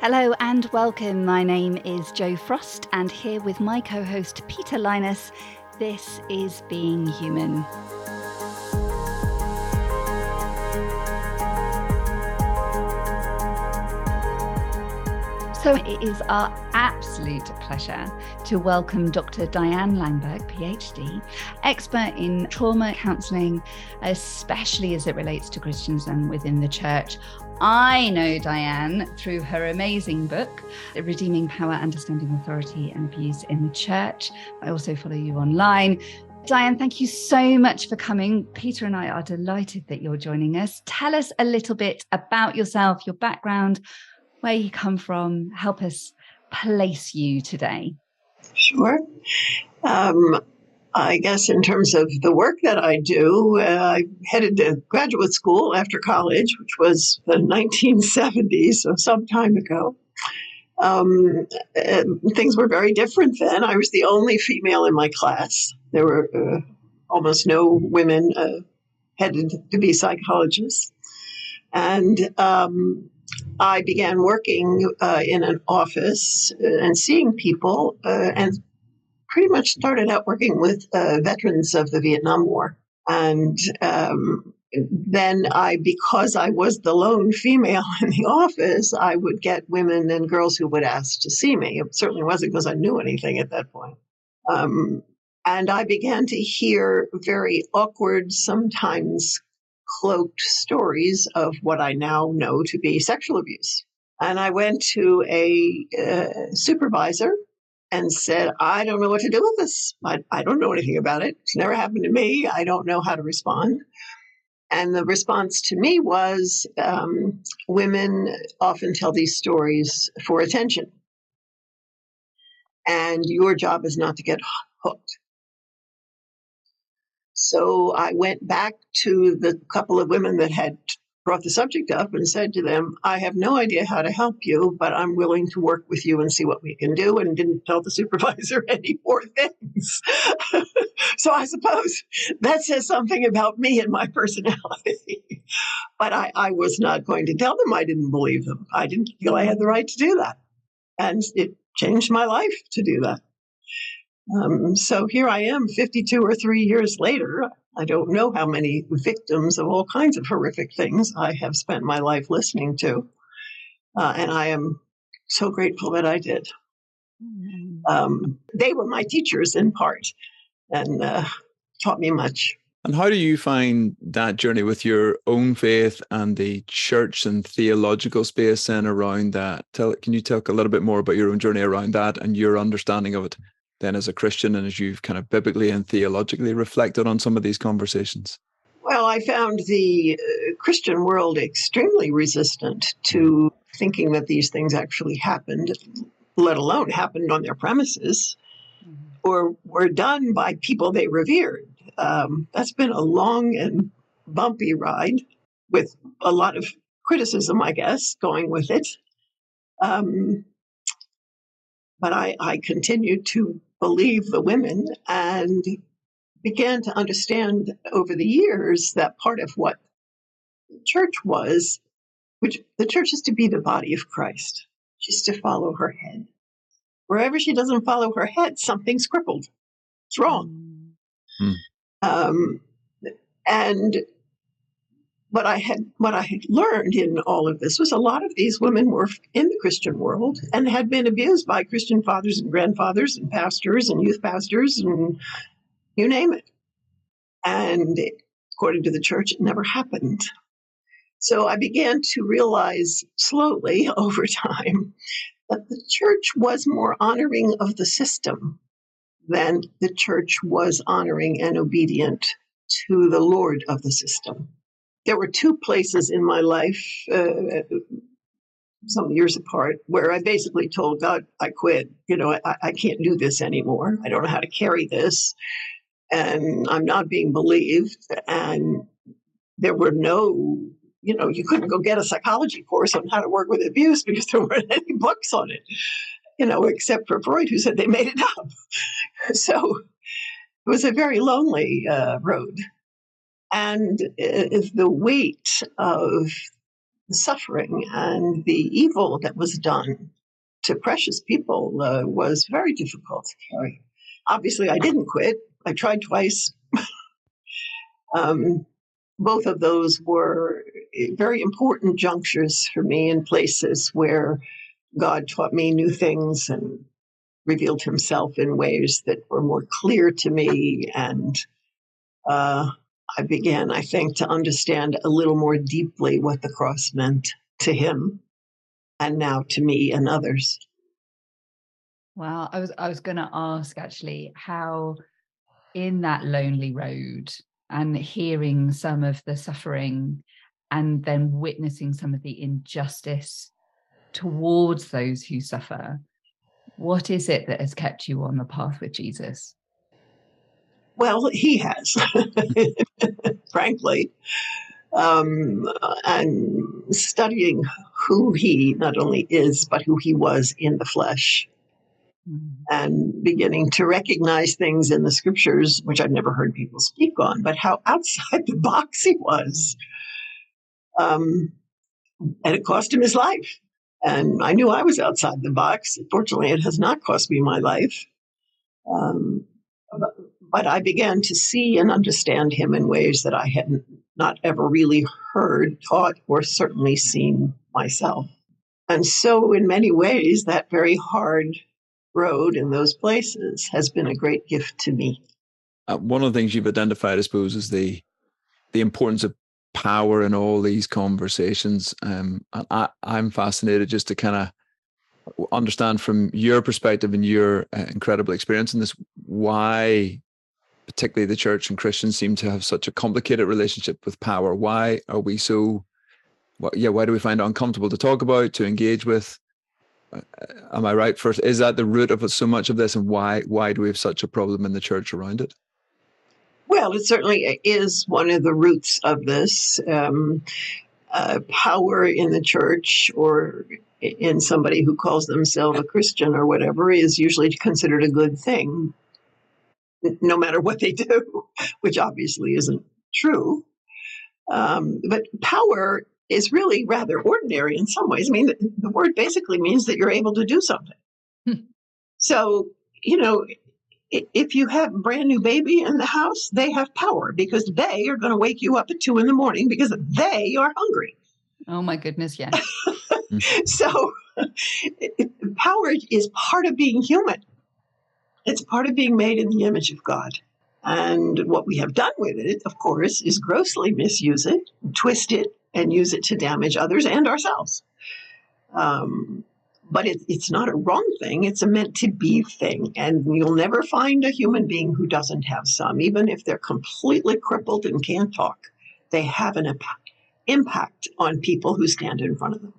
Hello and welcome. My name is Jo Frost, and here with my co host Peter Lynas, this is Being Human. So it is our absolute pleasure to welcome Dr. Diane Langberg, PhD, expert in trauma counselling, especially as it relates to Christians and within the church. I know Diane through her amazing book, The Redeeming Power, Understanding Authority and Abuse in the Church. I also follow you online. Diane, thank you so much for coming. Peter and I are delighted that you're joining us. Tell us a little bit about yourself, your background, where you come from. Help us place you today. Sure. Um, I guess in terms of the work that I do, uh, I headed to graduate school after college, which was the 1970s, so some time ago. Um, things were very different then. I was the only female in my class. There were uh, almost no women uh, headed to be psychologists. And um, I began working uh, in an office uh, and seeing people, uh, and pretty much started out working with uh, veterans of the Vietnam War. And um, then I, because I was the lone female in the office, I would get women and girls who would ask to see me. It certainly wasn't because I knew anything at that point. Um, and I began to hear very awkward, sometimes cloaked stories of what I now know to be sexual abuse. And I went to a uh, supervisor and said, I don't know what to do with this. I, I don't know anything about it. It's never happened to me. I don't know how to respond. And the response to me was um, women often tell these stories for attention. And your job is not to get hooked. So I went back to the couple of women that had brought the subject up and said to them, I have no idea how to help you, but I'm willing to work with you and see what we can do, and didn't tell the supervisor any more things. so I suppose that says something about me and my personality. but I, I was not going to tell them I didn't believe them. I didn't feel I had the right to do that. And it changed my life to do that. Um, so here I am, 52 or three years later. I don't know how many victims of all kinds of horrific things I have spent my life listening to. Uh, and I am so grateful that I did. Um, they were my teachers in part and uh, taught me much. And how do you find that journey with your own faith and the church and theological space and around that? Tell, can you talk a little bit more about your own journey around that and your understanding of it? Then as a Christian and as you've kind of biblically and theologically reflected on some of these conversations? Well, I found the uh, Christian world extremely resistant to thinking that these things actually happened, let alone happened on their premises mm-hmm. or were done by people they revered. Um, that's been a long and bumpy ride with a lot of criticism, I guess, going with it. Um, but I, I continued to believe the women and began to understand over the years that part of what the church was, which the church is to be the body of Christ. She's to follow her head. Wherever she doesn't follow her head, something's crippled. It's wrong. Hmm. Um, and what I had what I had learned in all of this was a lot of these women were in the Christian world and had been abused by Christian fathers and grandfathers and pastors and youth pastors and you name it. And according to the church, it never happened. So I began to realize slowly over time that the church was more honoring of the system than the church was honoring and obedient to the Lord of the system there were two places in my life, uh, some years apart, where I basically told God, I quit. You know, I, I can't do this anymore. I don't know how to carry this. And I'm not being believed. And there were no, you know, you couldn't go get a psychology course on how to work with abuse because there weren't any books on it, you know, except for Freud, who said they made it up. So it was a very lonely uh, road. And the weight of the suffering and the evil that was done to precious people uh, was very difficult to carry. Obviously, I didn't quit. I tried twice. um, both of those were very important junctures for me in places where God taught me new things and revealed himself in ways that were more clear to me. And uh, I began, I think, to understand a little more deeply what the cross meant to him and now to me and others. Well, I was I was going to ask actually how in that lonely road and hearing some of the suffering and then witnessing some of the injustice towards those who suffer what is it that has kept you on the path with Jesus? Well, he has, frankly. Um, and studying who he not only is, but who he was in the flesh. Mm-hmm. And beginning to recognize things in the scriptures, which I've never heard people speak on, but how outside the box he was. Um, and it cost him his life. And I knew I was outside the box. Fortunately, it has not cost me my life. Um, but, I began to see and understand him in ways that I had not ever really heard, taught, or certainly seen myself. And so, in many ways, that very hard road in those places has been a great gift to me. Uh, one of the things you've identified, I suppose, is the the importance of power in all these conversations. Um, I, I'm fascinated just to kind of understand from your perspective and your uh, incredible experience in this why particularly the church and christians seem to have such a complicated relationship with power. Why are we so yeah why do we find it uncomfortable to talk about to engage with? Uh, am i right first is that the root of so much of this and why why do we have such a problem in the church around it? Well, it certainly is one of the roots of this. Um, uh, power in the church or in somebody who calls themselves a Christian or whatever is usually considered a good thing, no matter what they do, which obviously isn't true. Um, but power is really rather ordinary in some ways. I mean, the, the word basically means that you're able to do something. Hmm. So, you know, if you have a brand new baby in the house, they have power because they are going to wake you up at two in the morning because they are hungry. Oh my goodness, yes. so power is part of being human. It's part of being made in the image of God. And what we have done with it, of course, is grossly misuse it, twist it, and use it to damage others and ourselves. Um, but it, it's not a wrong thing. It's a meant to be thing. And you'll never find a human being who doesn't have some, even if they're completely crippled and can't talk. They have an impact, impact on people who stand in front of them.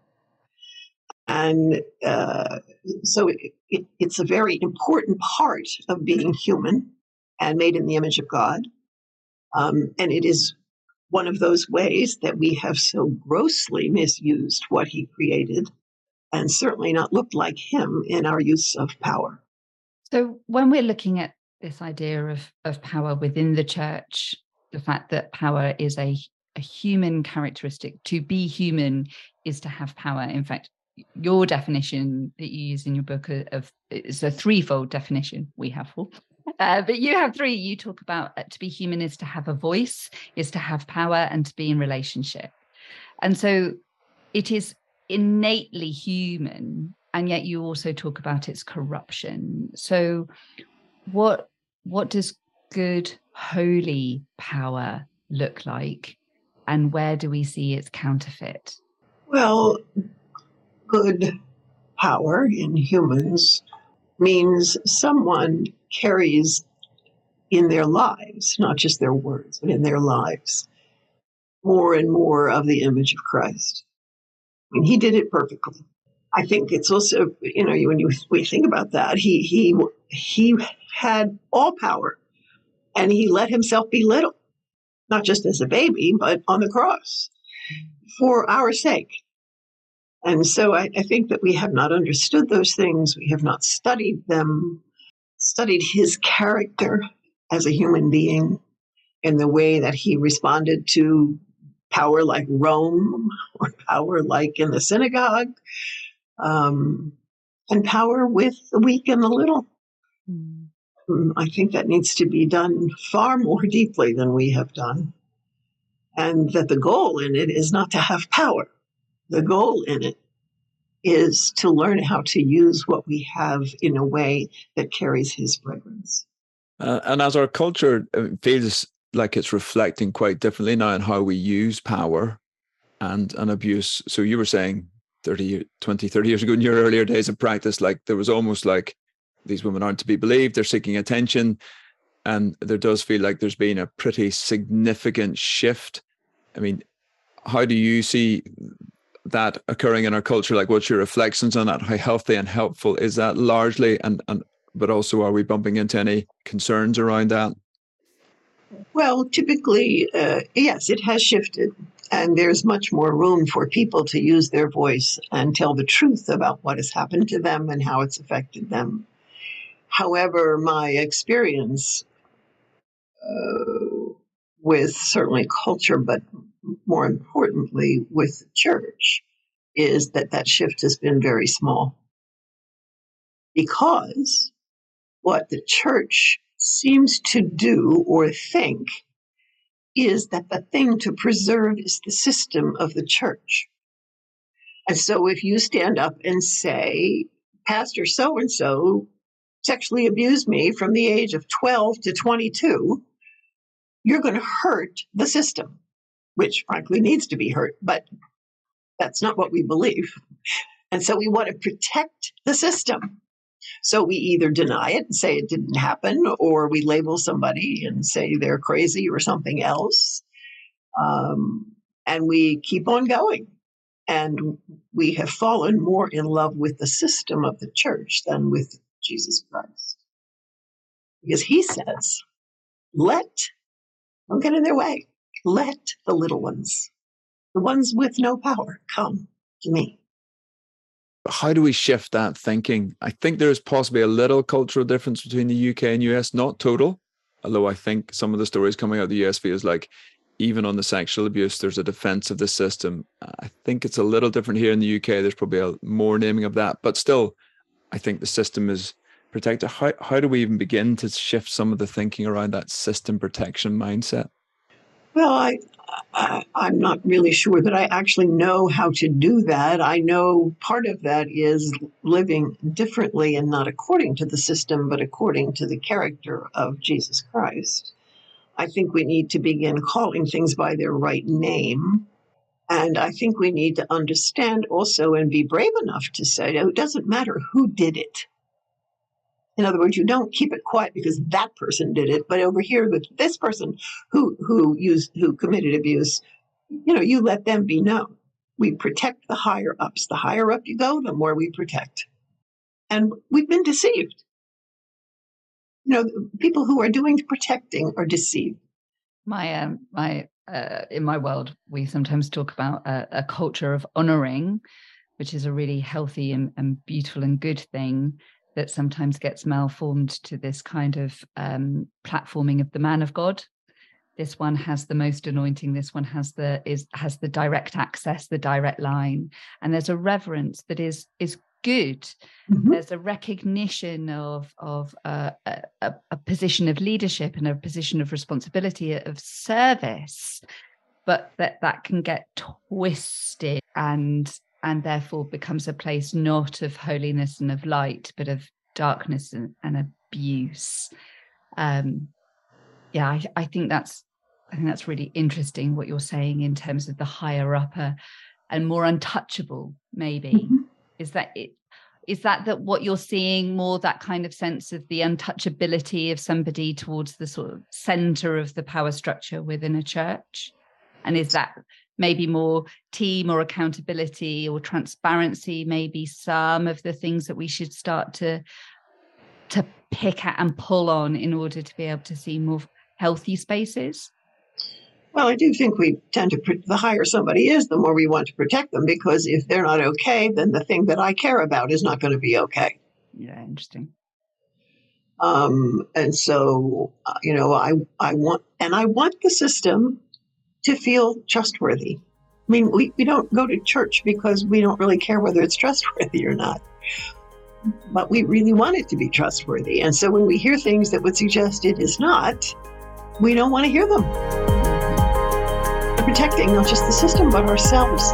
And uh, so it, it, it's a very important part of being human and made in the image of God. Um, and it is one of those ways that we have so grossly misused what he created and certainly not looked like him in our use of power. So, when we're looking at this idea of, of power within the church, the fact that power is a, a human characteristic, to be human is to have power. In fact, your definition that you use in your book of is a threefold definition. We have four. Uh, but you have three. You talk about uh, to be human is to have a voice, is to have power, and to be in relationship. And so it is innately human and yet you also talk about its corruption so what what does good holy power look like and where do we see its counterfeit well good power in humans means someone carries in their lives not just their words but in their lives more and more of the image of christ and he did it perfectly. I think it's also, you know, when you we think about that, he he he had all power, and he let himself be little, not just as a baby, but on the cross for our sake. And so I, I think that we have not understood those things. We have not studied them, studied his character as a human being, in the way that he responded to power like Rome or power like in the synagogue, um, and power with the weak and the little. Mm. I think that needs to be done far more deeply than we have done. And that the goal in it is not to have power. The goal in it is to learn how to use what we have in a way that carries his fragrance. Uh, and as our culture uh, feels like it's reflecting quite differently now in how we use power and, and abuse. So you were saying 30, 20, 30 years ago in your earlier days of practice, like there was almost like these women aren't to be believed, they're seeking attention. And there does feel like there's been a pretty significant shift. I mean, how do you see that occurring in our culture? Like, what's your reflections on that? How healthy and helpful is that largely? And, and but also, are we bumping into any concerns around that? Well, typically, uh, yes, it has shifted. And there's much more room for people to use their voice and tell the truth about what has happened to them and how it's affected them. However, my experience uh, with certainly culture, but more importantly with the church, is that that shift has been very small. Because what the church seems to do or think is that the thing to preserve is the system of the church. And so if you stand up and say, Pastor so and so sexually abused me from the age of 12 to 22, you're going to hurt the system, which frankly needs to be hurt, but that's not what we believe. And so we want to protect the system. So we either deny it and say it didn't happen, or we label somebody and say they're crazy or something else. Um, and we keep on going. And we have fallen more in love with the system of the church than with Jesus Christ. Because he says, let, don't get in their way, let the little ones, the ones with no power, come to me how do we shift that thinking? I think there is possibly a little cultural difference between the UK and US, not total. Although I think some of the stories coming out of the US feels like even on the sexual abuse, there's a defense of the system. I think it's a little different here in the UK. There's probably a more naming of that, but still, I think the system is protected. How how do we even begin to shift some of the thinking around that system protection mindset? Well, I, I, am not really sure that I actually know how to do that. I know part of that is living differently and not according to the system, but according to the character of Jesus Christ. I think we need to begin calling things by their right name. And I think we need to understand also and be brave enough to say oh, it doesn't matter who did it. In other words, you don't keep it quiet because that person did it, but over here with this person who who used who committed abuse, you know, you let them be known. We protect the higher ups. The higher up you go, the more we protect. And we've been deceived. You know, people who are doing protecting are deceived. My um, my uh, in my world, we sometimes talk about a, a culture of honoring, which is a really healthy and, and beautiful and good thing that sometimes gets malformed to this kind of um, platforming of the man of God. This one has the most anointing. This one has the is has the direct access, the direct line, and there's a reverence that is is good. Mm-hmm. There's a recognition of of uh, a, a position of leadership and a position of responsibility of service, but that that can get twisted and and therefore becomes a place not of holiness and of light, but of darkness and, and abuse. Um, yeah, I, I, think that's I think that's really interesting what you're saying in terms of the higher upper and more untouchable. Maybe mm-hmm. is that it? Is that that what you're seeing more that kind of sense of the untouchability of somebody towards the sort of center of the power structure within a church? And is that maybe more team or accountability or transparency maybe some of the things that we should start to to pick at and pull on in order to be able to see more healthy spaces? Well i do think we tend to the higher somebody is the more we want to protect them because if they're not okay then the thing that i care about is not going to be okay. Yeah interesting. Um, and so uh, you know i i want and i want the system to feel trustworthy. I mean, we, we don't go to church because we don't really care whether it's trustworthy or not. But we really want it to be trustworthy. And so when we hear things that would suggest it is not, we don't want to hear them. Protecting not just the system, but ourselves.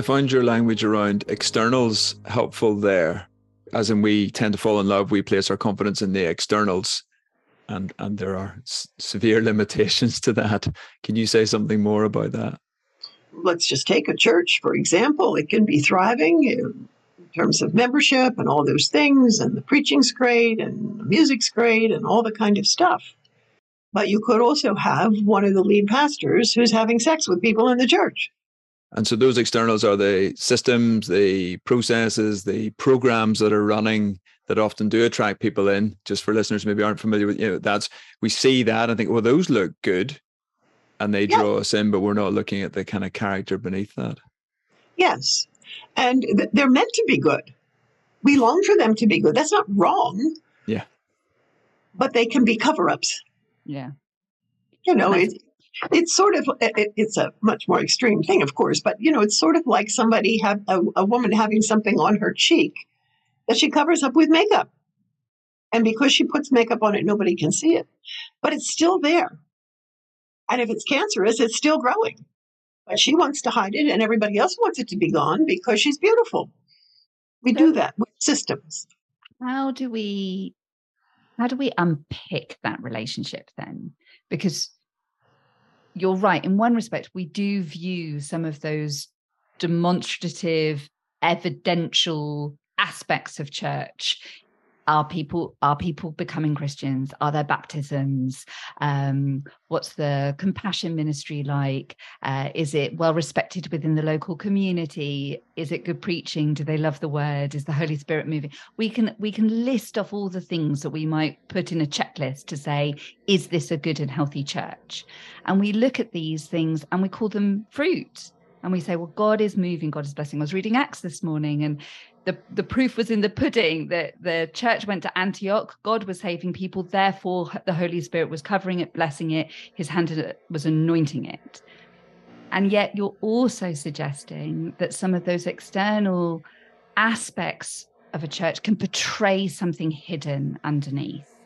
I find your language around externals helpful there. As in, we tend to fall in love, we place our confidence in the externals, and and there are s- severe limitations to that. Can you say something more about that? Let's just take a church, for example. It can be thriving in terms of membership and all those things, and the preaching's great, and the music's great, and all the kind of stuff. But you could also have one of the lead pastors who's having sex with people in the church. And so those externals are the systems, the processes, the programs that are running that often do attract people in. Just for listeners maybe aren't familiar with, you know, that's we see that and think, well, those look good, and they Yeah. draw us in, but we're not looking at the kind of character beneath that. Yes. And th- they're meant to be good. We long for them to be good. That's not wrong. Yeah. But they can be cover ups. Yeah. You know, Nice. it, it's sort of, it, it's a much more extreme thing, of course, but, you know, it's sort of like somebody have a, a woman having something on her cheek that she covers up with makeup. And because she puts makeup on it, nobody can see it. But it's still there. And if it's cancerous, it's still growing. But she wants to hide it, and everybody else wants it to be gone because she's beautiful. We do that with systems. How do we how do we unpick that relationship then? Because you're right. In one respect, we do view some of those demonstrative, evidential aspects of church. Are people are people becoming Christians? Are there baptisms? Um, what's the compassion ministry like? Uh, is it well respected within the local community? Is it good preaching? Do they love the word? Is the Holy Spirit moving? We can we can list off all the things that we might put in a checklist to say, is this a good and healthy church? And we look at these things and we call them fruit. And we say, well, God is moving, God is blessing. I was reading Acts this morning and the, the proof was in the pudding that the church went to Antioch. God was saving people. Therefore, the Holy Spirit was covering it, blessing it. His hand was anointing it. And yet, you're also suggesting that some of those external aspects of a church can portray something hidden underneath.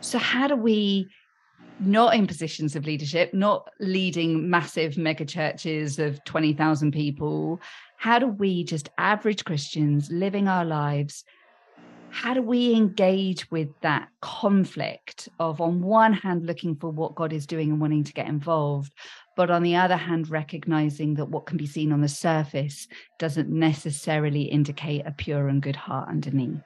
So, how do we, not in positions of leadership, not leading massive mega churches of 20,000 people, how do we, just average Christians living our lives, how do we engage with that conflict of, on one hand, looking for what God is doing and wanting to get involved, but on the other hand, recognizing that what can be seen on the surface doesn't necessarily indicate a pure and good heart underneath?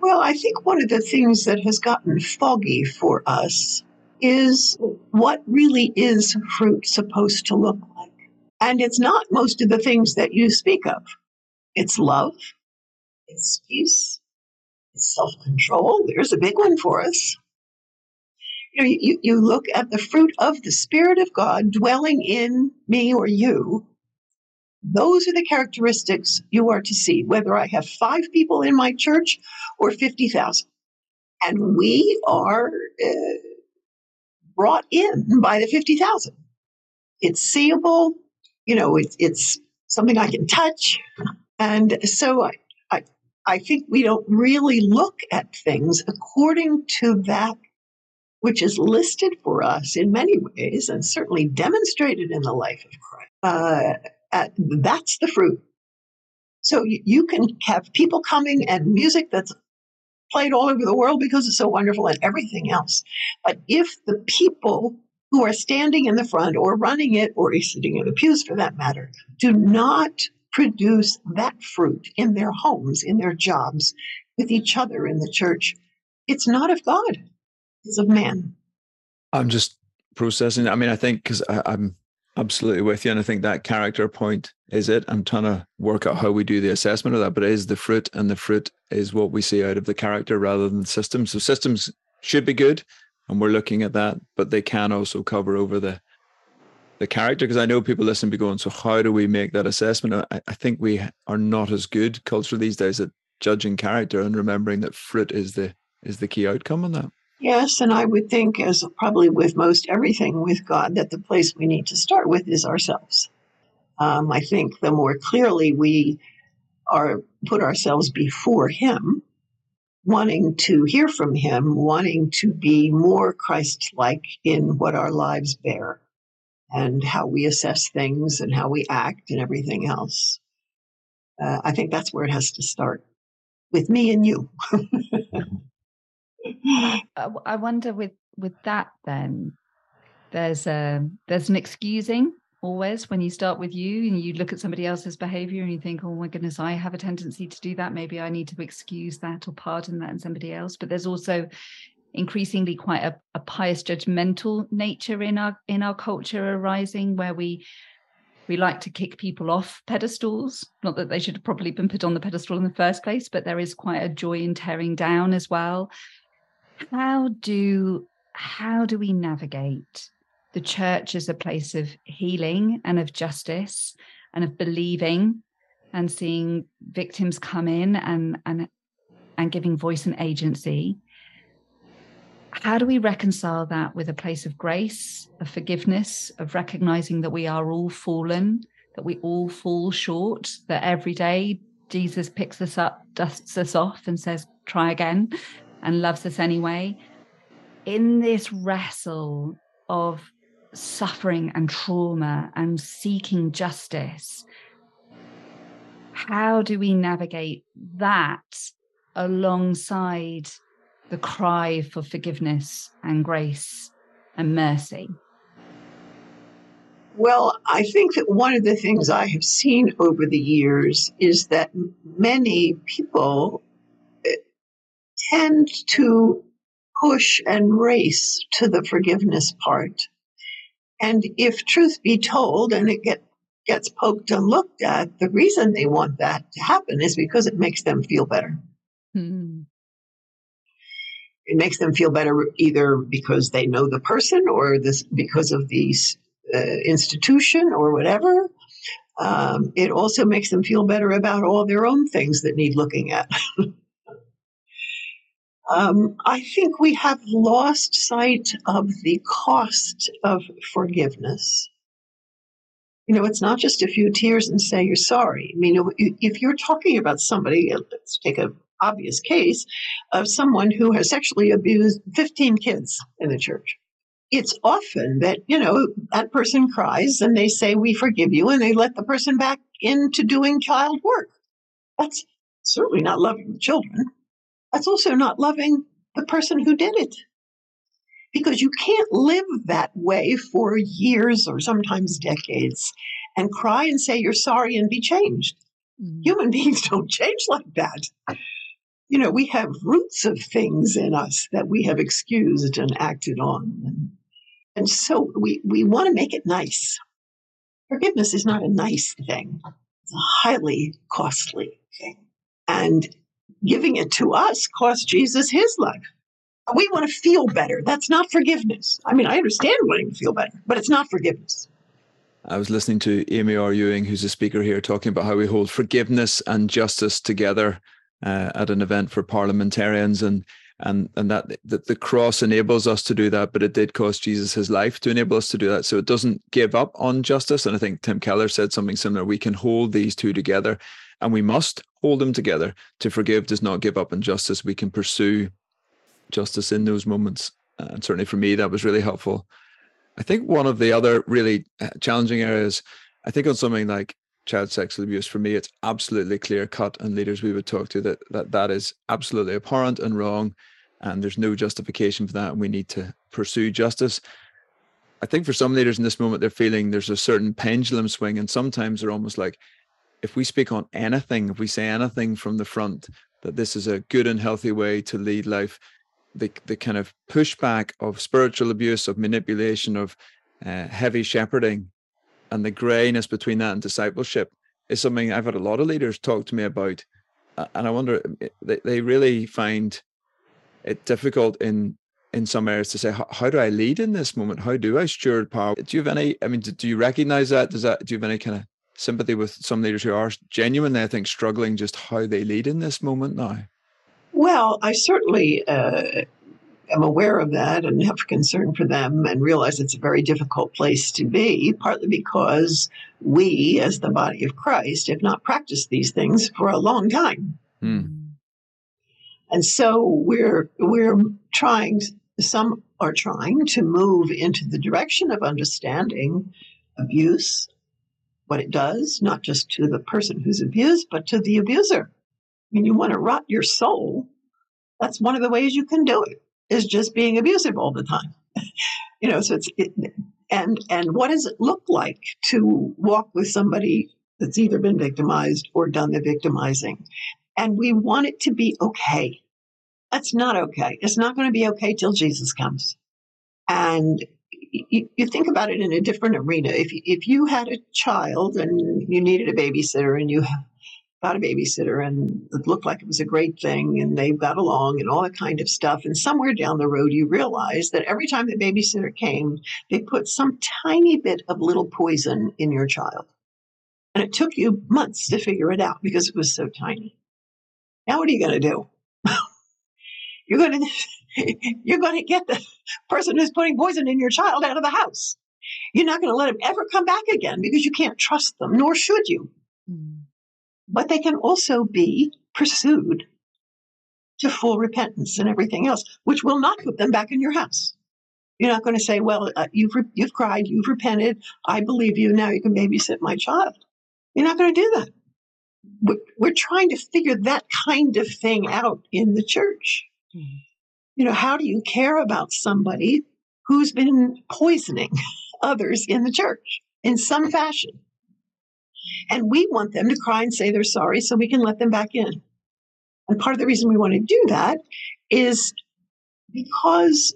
Well, I think one of the things that has gotten foggy for us is what really is fruit supposed to look. And it's not most of the things that you speak of. It's love, it's peace, it's self control. There's a big one for us. You, know, you, you look at the fruit of the Spirit of God dwelling in me or you. Those are the characteristics you are to see, whether I have five people in my church or 50,000. And we are uh, brought in by the 50,000. It's seeable, you know, it's, it's something I can touch. And so I, I, I think we don't really look at things according to that which is listed for us in many ways and certainly demonstrated in the life of Christ. Uh, at, that's the fruit. So you, you can have people coming and music that's played all over the world because it's so wonderful and everything else. But if the people who are standing in the front or running it or sitting in the pews for that matter do not produce that fruit in their homes, in their jobs, with each other in the church, it's not of God, it's of man. I'm just processing. I mean, I think because I'm absolutely with you, and I think that character point is it. I'm trying to work out how we do the assessment of that, but it is the fruit, and the fruit is what we see out of the character rather than the systems. So systems should be good, and we're looking at that, but they can also cover over the the character because I know people listen be going, so how do we make that assessment? I, I, think we are not as good culture these days at judging character and remembering that fruit is the is the key outcome on that. Yes, and I would think, as probably with most everything with God, that the place we need to start with is ourselves. Um, I think the more clearly we are put ourselves before Him, wanting to hear from Him, wanting to be more Christ-like in what our lives bear, and how we assess things and how we act and everything else. Uh, I think that's where it has to start with me and you. I wonder with with that then there's a there's an excusing always when you start with you and you look at somebody else's behavior and you think oh my goodness i have a tendency to do that. Maybe i need to excuse that or pardon that in somebody else. But there's also increasingly quite a, a pious judgmental nature in our in our culture arising where we we like to kick people off pedestals. Not that they should have probably been put on the pedestal in the first place but there is quite a joy in tearing down as well. How do how do we navigate the church is a place of healing and of justice and of believing and seeing victims come in and and and giving voice and agency how do we reconcile that with a place of grace of forgiveness of recognizing that we are all fallen that we all fall short that every day jesus picks us up dusts us off and says try again and loves us anyway. In this wrestle of suffering and trauma and seeking justice, how do we navigate that alongside the cry for forgiveness and grace and mercy? Well, I think that one of the things I have seen over the years is that many people eh, tend to push and race to the forgiveness part. And if truth be told, and it get, gets poked and looked at, the reason they want that to happen is because it makes them feel better. Hmm. It makes them feel better either because they know the person or this because of the uh, institution or whatever. Um, it also makes them feel better about all their own things that need looking at. Um, I think we have lost sight of the cost of forgiveness. You know, it's not just a few tears and say you're sorry. I mean, if you're talking about somebody, let's take an obvious case of someone who has sexually abused 15 kids in the church. It's often that, you know, that person cries and they say, We forgive you, and they let the person back into doing child work. That's certainly not loving the children. That's also not loving the person who did it. Because you can't live that way for years or sometimes decades and cry and say you're sorry and be changed. Mm. Human beings don't change like that. You know, we have roots of things in us that we have excused and acted on. And, and so we, we want to make it nice. Forgiveness is not a nice thing, it's a highly costly thing. And giving it to us cost Jesus his life. We want to feel better. That's not forgiveness. I mean, I understand wanting to feel better, but it's not forgiveness. I was listening to Amy Orr-Ewing, who's a speaker here, talking about how we hold forgiveness and justice together uh, at an event for parliamentarians, and and and that, that the cross enables us to do that, but it did cost Jesus his life to enable us to do that. So it doesn't give up on justice. And I think Tim Keller said something similar. We can hold these two together and we must hold them together. To forgive does not give up on justice. We can pursue justice in those moments. And certainly for me, that was really helpful. I think one of the other really uh, challenging areas, I think on something like child sexual abuse, for me, it's absolutely clear cut. And leaders we would talk to that that, that is absolutely abhorrent and wrong. And there's no justification for that. And we need to pursue justice. I think for some leaders in this moment, they're feeling there's a certain pendulum swing, and sometimes they're almost like, if we speak on anything, if we say anything from the front that this is a good and healthy way to lead life, the the kind of pushback of spiritual abuse, of manipulation, of uh, heavy shepherding, and the grayness between that and discipleship is something I've had a lot of leaders talk to me about, and I wonder they they really find it difficult in in some areas to say, how, how, do I lead in this moment? How do I steward power? Do you have any, I mean, do, do you recognize that? Does that, do you have any kind of sympathy with some leaders who are genuinely, I think, struggling just how they lead in this moment now? Well, I certainly uh, am aware of that and have concern for them and realize it's a very difficult place to be, partly because we, as the body of Christ, have not practiced these things for a long time. Hmm. And so we're we're trying some are trying to move into the direction of understanding abuse, what it does, not just to the person who's abused, but to the abuser. I mean, you want to rot your soul. That's one of the ways you can do it, is just being abusive all the time. you know, so it's, it, and, and what does it look like to walk with somebody that's either been victimized or done the victimizing? And we want it to be okay. That's not okay. It's not going to be okay till Jesus comes. And you, you, think about it in a different arena. If if you had a child and you needed a babysitter and you got a babysitter and it looked like it was a great thing and they got along and all that kind of stuff, and somewhere down the road you realize that every time the babysitter came, they put some tiny bit of little poison in your child, and it took you months to figure it out because it was so tiny. Now what are you going to do? you're going to you're going to get the person who's putting poison in your child out of the house. You're not going to let them ever come back again because you can't trust them, nor should you. Mm. But they can also be pursued to full repentance and everything else, which will not put them back in your house. You're not going to say, "Well, uh, you've re- you've cried, you've repented, I believe you. Now you can babysit my child." You're not going to do that. We're, we're trying to figure that kind of thing out in the church. Mm-hmm. You know, how do you care about somebody who's been poisoning others in the church in some fashion? And we want them to cry and say they're sorry so we can let them back in. And part of the reason we want to do that is because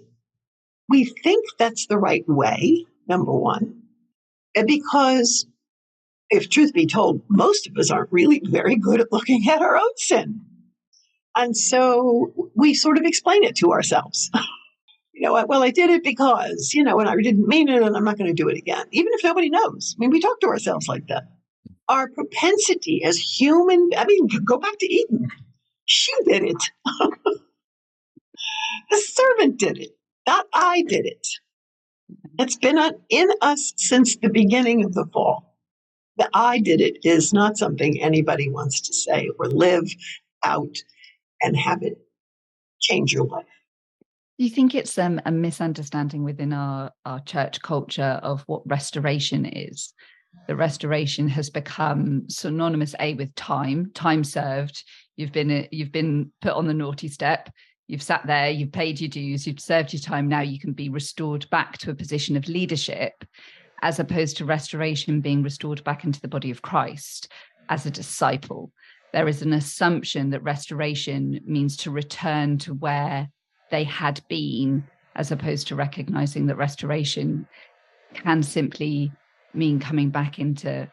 we think that's the right way, number one, and because if truth be told, most of us aren't really very good at looking at our own sin. And so we sort of explain it to ourselves. you know, well, I did it because, you know, and I didn't mean it and I'm not going to do it again, even if nobody knows. I mean, we talk to ourselves like that. Our propensity as human, I mean, go back to Eden. She did it. the servant did it, not I did it. It's been in us since the beginning of the fall. The I did it is not something anybody wants to say or live out and have it change your life. Do you think it's um, a misunderstanding within our, our church culture of what restoration is? The restoration has become synonymous a with time, time served. You've been uh, you've been put on the naughty step. You've sat there. You've paid your dues. You've served your time. Now you can be restored back to a position of leadership, as opposed to restoration being restored back into the body of Christ as a disciple there is an assumption that restoration means to return to where they had been, as opposed to recognizing that restoration can simply mean coming back into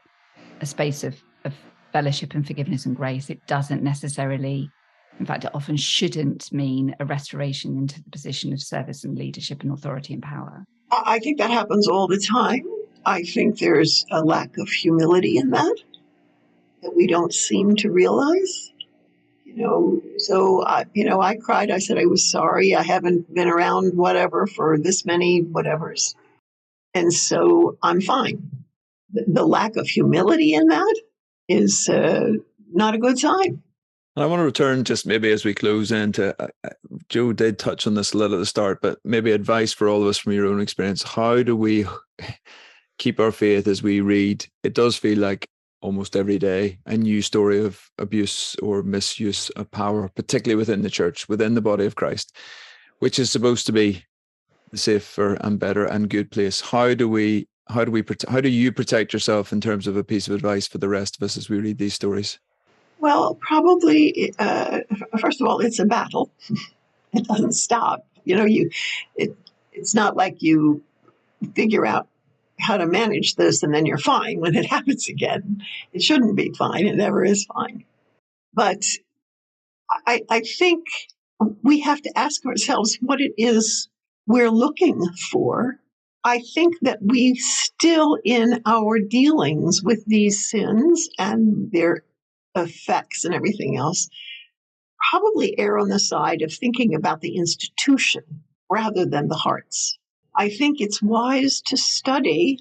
a space of, of fellowship and forgiveness and grace. It doesn't necessarily, in fact, it often shouldn't mean a restoration into the position of service and leadership and authority and power. I think that happens all the time. I think there's a lack of humility in that that we don't seem to realize. You know, so I, you know, I cried. I said I was sorry. I haven't been around whatever for this many whatevers, and so I'm fine. The, the lack of humility in that is uh, not a good sign. And I want to return just maybe as we close into uh, uh, Jo did touch on this a little at the start, but maybe advice for all of us from your own experience. How do we keep our faith as we read? It does feel like almost every day a new story of abuse or misuse of power, particularly within the church, within the body of Christ, which is supposed to be the safer and better and good place. How do we? How do we? How do you protect yourself in terms of a piece of advice for the rest of us as we read these stories? Well, probably uh, first of all, it's a battle. it doesn't stop. You know, you it, it's not like you figure out how to manage this and then you're fine when it happens again. It shouldn't be fine. It never is fine. But I, I think we have to ask ourselves what it is we're looking for. I think that we still, in our dealings with these sins and their effects and everything else, probably err on the side of thinking about the institution rather than the hearts. I think it's wise to study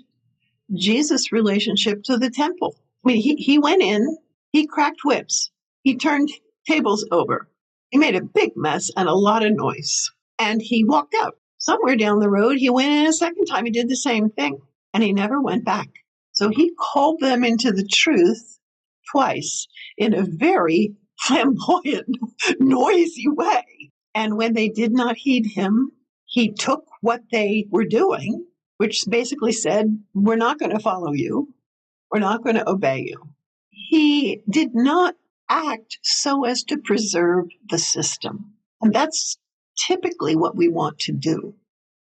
Jesus' relationship to the temple. I mean, he, he went in, he cracked whips, he turned tables over, he made a big mess and a lot of noise, and he walked out. Somewhere down the road, he went in a second time, he did the same thing, and he never went back. So he called them into the truth twice in a very flamboyant, noisy way. And when they did not heed him, he took what they were doing, which basically said, We're not going to follow you. We're not going to obey you. He did not act so as to preserve the system. And that's typically what we want to do.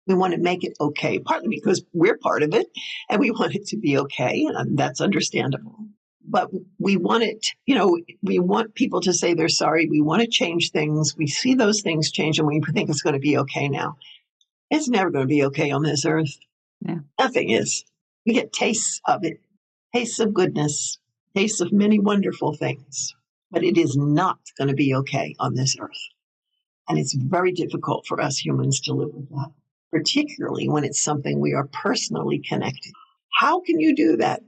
We want to make it okay, partly because we're part of it and we want it to be okay. And that's understandable but we want it, you know, we want people to say they're sorry. We want to change things. We see those things change and we think it's going to be okay now. It's never going to be okay on this earth. Yeah. Nothing is. We get tastes of it, tastes of goodness, tastes of many wonderful things, but it is not going to be okay on this earth. And it's very difficult for us humans to live with that, particularly when it's something we are personally connected. How can you do that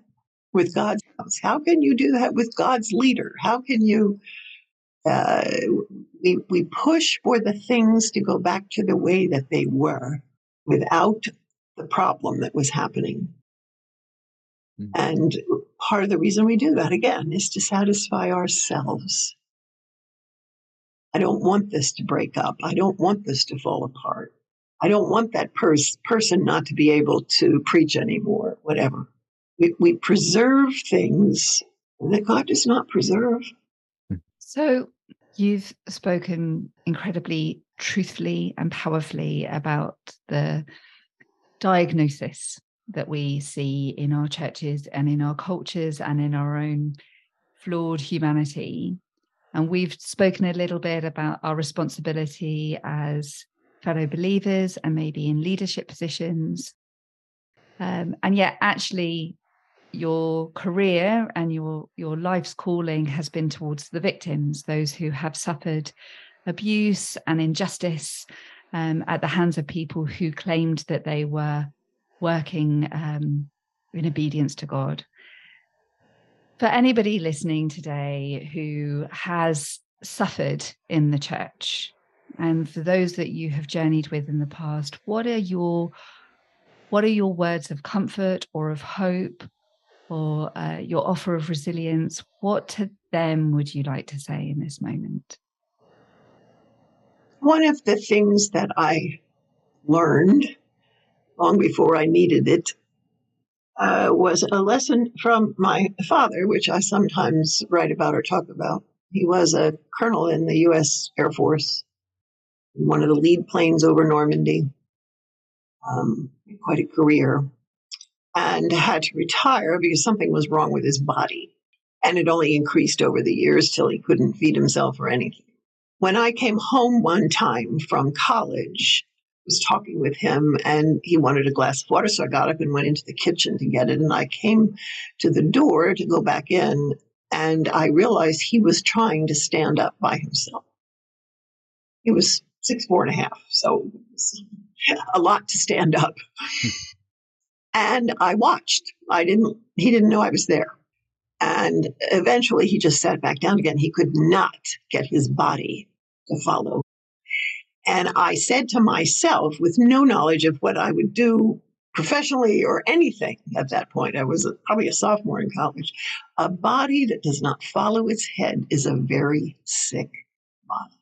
with God's house? How can you do that with God's leader? How can you? Uh, we, we push for the things to go back to the way that they were without the problem that was happening. Mm-hmm. And part of the reason we do that again is to satisfy ourselves. I don't want this to break up. I don't want this to fall apart. I don't want that pers- person not to be able to preach anymore, whatever. We, we preserve things that God does not preserve. So you've spoken incredibly truthfully and powerfully about the diagnosis that we see in our churches and in our cultures and in our own flawed humanity. And we've spoken a little bit about our responsibility as fellow believers and maybe in leadership positions. Um, and yet, actually, your career and your your life's calling has been towards the victims those who have suffered abuse and injustice um, at the hands of people who claimed that they were working um, in obedience to god. For anybody listening today who has suffered in the church and for those that you have journeyed with in the past what are your what are your words of comfort or of hope or uh, your offer of resilience, what to them would you like to say in this moment? One of the things that I learned long before I needed it uh, was a lesson from my father, which I sometimes write about or talk about. He was a colonel in the U.S. Air Force, one of the lead planes over Normandy. Um, quite a career and had to retire because something was wrong with his body. And it only increased over the years till he couldn't feed himself or anything. When I came home one time from college, I was talking with him and he wanted a glass of water. So I got up and went into the kitchen to get it. And I came to the door to go back in and I realized he was trying to stand up by himself. He was six, four and a half. So a lot to stand up. Hmm. And I watched. I didn't, he didn't know I was there. And eventually he just sat back down again. He could not get his body to follow. And I said to myself, with no knowledge of what I would do professionally or anything at that point, I was probably a sophomore in college. A body that does not follow its head is a very sick body.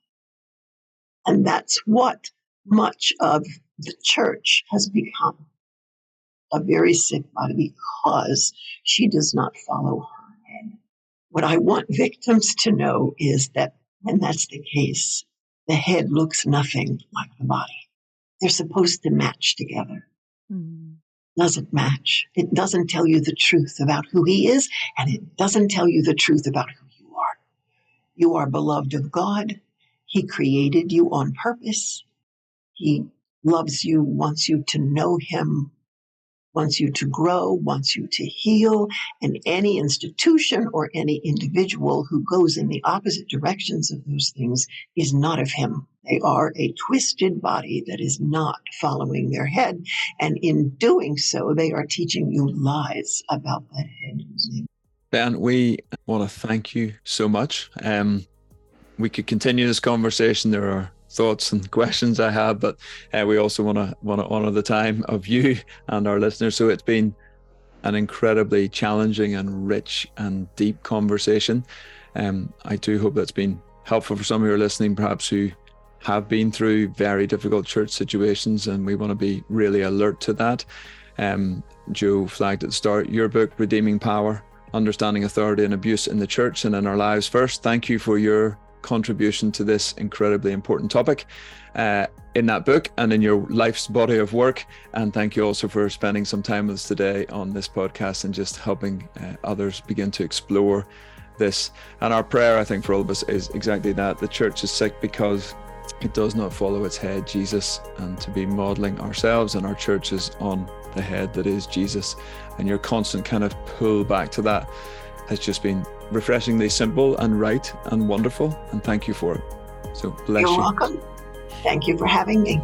And that's what much of the church has become a very sick body because she does not follow her head. What I want victims to know is that when that's the case, the head looks nothing like the body. They're supposed to match together. Mm. Doesn't match. It doesn't tell you the truth about who he is, and it doesn't tell you the truth about who you are. You are beloved of God. He created you on purpose. He loves you, wants you to know him, wants you to grow, wants you to heal. And any institution or any individual who goes in the opposite directions of those things is not of him. They are a twisted body that is not following their head. And in doing so, they are teaching you lies about that head. Ben, we want to thank you so much. Um, we could continue this conversation. There are thoughts and questions I have, but uh, we also want to want to honor the time of you and our listeners. So it's been an incredibly challenging and rich and deep conversation. Um, I do hope that's been helpful for some who are listening, perhaps who have been through very difficult church situations, and we want to be really alert to that. Um, Jo flagged at the start your book, Redeeming Power Understanding Authority and Abuse in the Church and in Our Lives First. Thank you for your contribution to this incredibly important topic uh, in that book and in your life's body of work. And thank you also for spending some time with us today on this podcast and just helping uh, others begin to explore this. And our prayer, I think, for all of us is exactly that the church is sick because it does not follow its head, Jesus, and to be modeling ourselves and our churches on the head that is Jesus. And your constant kind of pull back to that has just been refreshingly simple and right and wonderful. And thank you for it. So bless You're you. welcome. Thank you for having me.